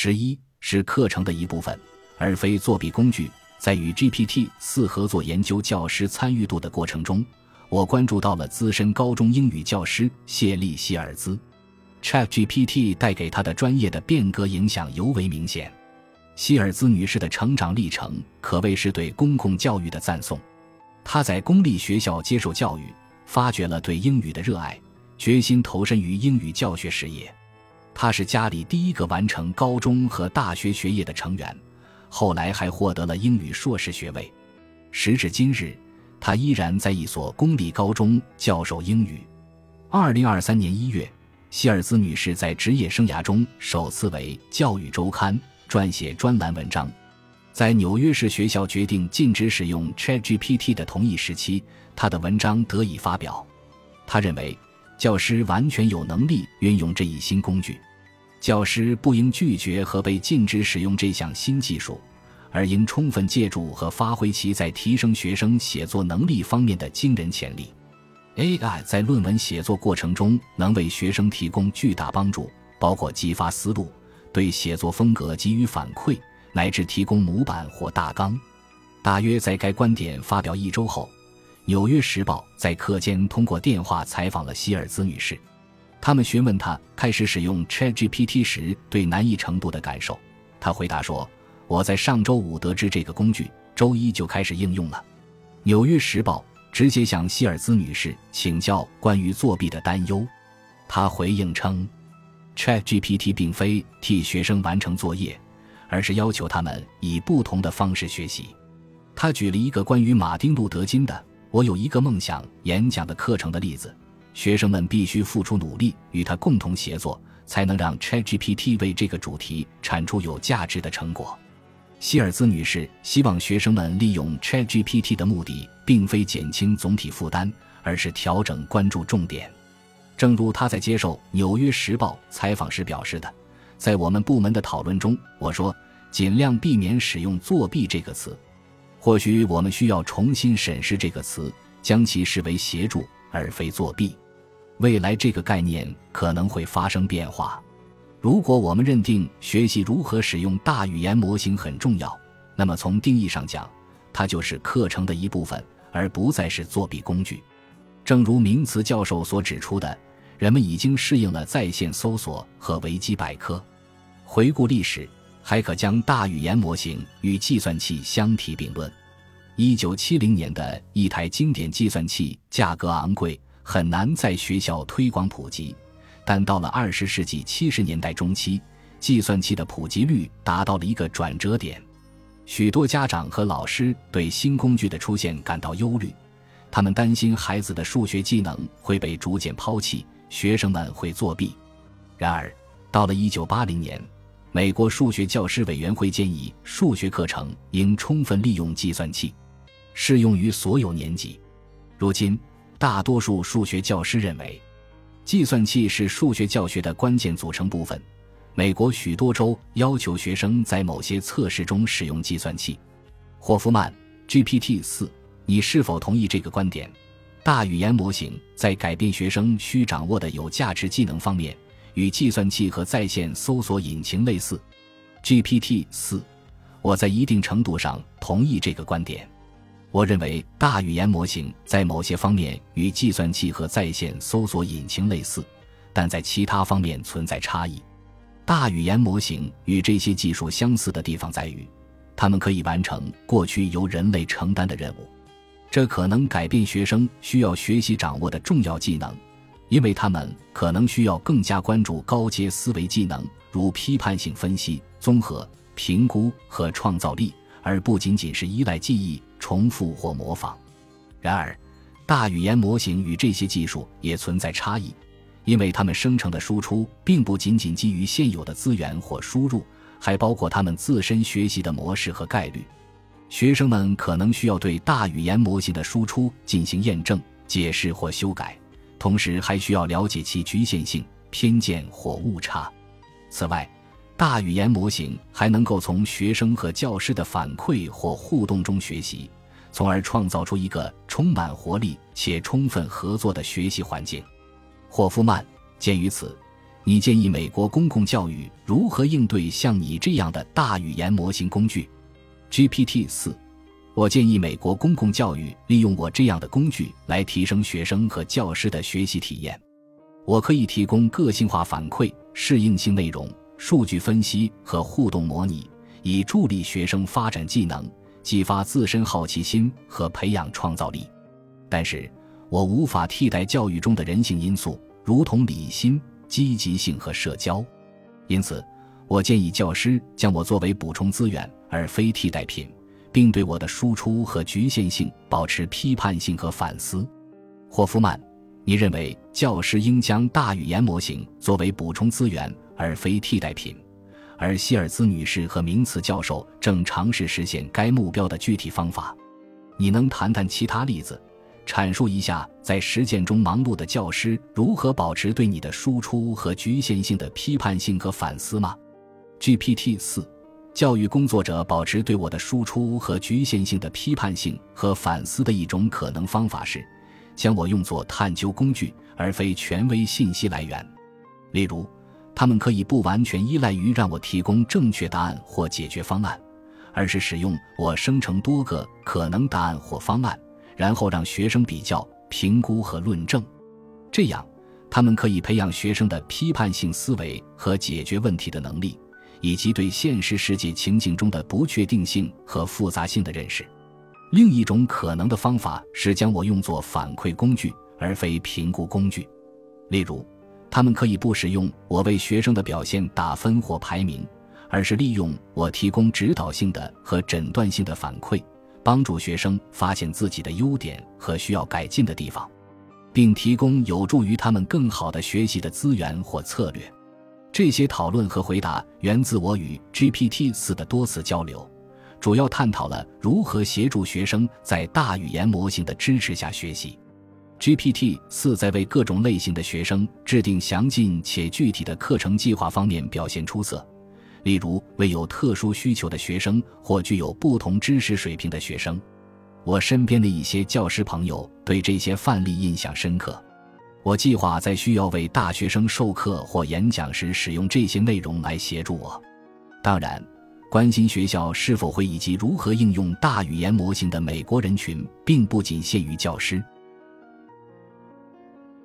十一是课程的一部分，而非作弊工具。在与 GPT 四合作研究教师参与度的过程中，我关注到了资深高中英语教师谢利希尔兹。ChatGPT 带给他的专业的变革影响尤为明显。希尔兹女士的成长历程可谓是对公共教育的赞颂。她在公立学校接受教育，发掘了对英语的热爱，决心投身于英语教学事业。她是家里第一个完成高中和大学学业的成员，后来还获得了英语硕士学位。时至今日，她依然在一所公立高中教授英语。二零二三年一月，希尔兹女士在职业生涯中首次为《教育周刊》撰写专栏文章。在纽约市学校决定禁止使用 ChatGPT 的同一时期，她的文章得以发表。他认为，教师完全有能力运用这一新工具。教师不应拒绝和被禁止使用这项新技术，而应充分借助和发挥其在提升学生写作能力方面的惊人潜力。AI 在论文写作过程中能为学生提供巨大帮助，包括激发思路、对写作风格给予反馈，乃至提供模板或大纲。大约在该观点发表一周后，《纽约时报》在课间通过电话采访了希尔兹女士。他们询问他开始使用 ChatGPT 时对难易程度的感受。他回答说：“我在上周五得知这个工具，周一就开始应用了。”《纽约时报》直接向希尔兹女士请教关于作弊的担忧。他回应称：“ChatGPT 并非替学生完成作业，而是要求他们以不同的方式学习。”他举了一个关于马丁·路德·金的“我有一个梦想”演讲的课程的例子。学生们必须付出努力，与他共同协作，才能让 ChatGPT 为这个主题产出有价值的成果。希尔兹女士希望学生们利用 ChatGPT 的目的，并非减轻总体负担，而是调整关注重点。正如她在接受《纽约时报》采访时表示的：“在我们部门的讨论中，我说尽量避免使用‘作弊’这个词。或许我们需要重新审视这个词，将其视为协助而非作弊。”未来这个概念可能会发生变化。如果我们认定学习如何使用大语言模型很重要，那么从定义上讲，它就是课程的一部分，而不再是作弊工具。正如名词教授所指出的，人们已经适应了在线搜索和维基百科。回顾历史，还可将大语言模型与计算器相提并论。一九七零年的一台经典计算器价格昂贵。很难在学校推广普及，但到了二十世纪七十年代中期，计算器的普及率达到了一个转折点。许多家长和老师对新工具的出现感到忧虑，他们担心孩子的数学技能会被逐渐抛弃，学生们会作弊。然而，到了一九八零年，美国数学教师委员会建议数学课程应充分利用计算器，适用于所有年级。如今。大多数数学教师认为，计算器是数学教学的关键组成部分。美国许多州要求学生在某些测试中使用计算器。霍夫曼，GPT 四，你是否同意这个观点？大语言模型在改变学生需掌握的有价值技能方面，与计算器和在线搜索引擎类似。GPT 四，我在一定程度上同意这个观点。我认为大语言模型在某些方面与计算器和在线搜索引擎类似，但在其他方面存在差异。大语言模型与这些技术相似的地方在于，它们可以完成过去由人类承担的任务。这可能改变学生需要学习掌握的重要技能，因为他们可能需要更加关注高阶思维技能，如批判性分析、综合评估和创造力。而不仅仅是依赖记忆、重复或模仿。然而，大语言模型与这些技术也存在差异，因为它们生成的输出并不仅仅基于现有的资源或输入，还包括它们自身学习的模式和概率。学生们可能需要对大语言模型的输出进行验证、解释或修改，同时还需要了解其局限性、偏见或误差。此外，大语言模型还能够从学生和教师的反馈或互动中学习，从而创造出一个充满活力且充分合作的学习环境。霍夫曼，鉴于此，你建议美国公共教育如何应对像你这样的大语言模型工具？GPT 四，我建议美国公共教育利用我这样的工具来提升学生和教师的学习体验。我可以提供个性化反馈、适应性内容、数据分析和互动模拟，以助力学生发展技能、激发自身好奇心和培养创造力。但是，我无法替代教育中的人性因素，如同理心。积极性和社交，因此，我建议教师将我作为补充资源而非替代品，并对我的输出和局限性保持批判性和反思。霍夫曼，你认为教师应将大语言模型作为补充资源而非替代品，而希尔兹女士和名词教授正尝试实现该目标的具体方法。你能谈谈其他例子？阐述一下在实践中忙碌的教师如何保持对你的输出和局限性的批判性和反思吗？GPT 四，教育工作者保持对我的输出和局限性的批判性和反思的一种可能方法是，将我用作探究工具而非权威信息来源。例如，他们可以不完全依赖于让我提供正确答案或解决方案，而是使用我生成多个可能答案或方案。然后让学生比较、评估和论证，这样他们可以培养学生的批判性思维和解决问题的能力，以及对现实世界情境中的不确定性和复杂性的认识。另一种可能的方法是将我用作反馈工具而非评估工具，例如，他们可以不使用我为学生的表现打分或排名，而是利用我提供指导性的和诊断性的反馈。帮助学生发现自己的优点和需要改进的地方，并提供有助于他们更好的学习的资源或策略。这些讨论和回答源自我与 GPT 四的多次交流，主要探讨了如何协助学生在大语言模型的支持下学习。GPT 四在为各种类型的学生制定详尽且具体的课程计划方面表现出色。例如，为有特殊需求的学生或具有不同知识水平的学生，我身边的一些教师朋友对这些范例印象深刻。我计划在需要为大学生授课或演讲时使用这些内容来协助我。当然，关心学校是否会以及如何应用大语言模型的美国人群，并不仅限于教师。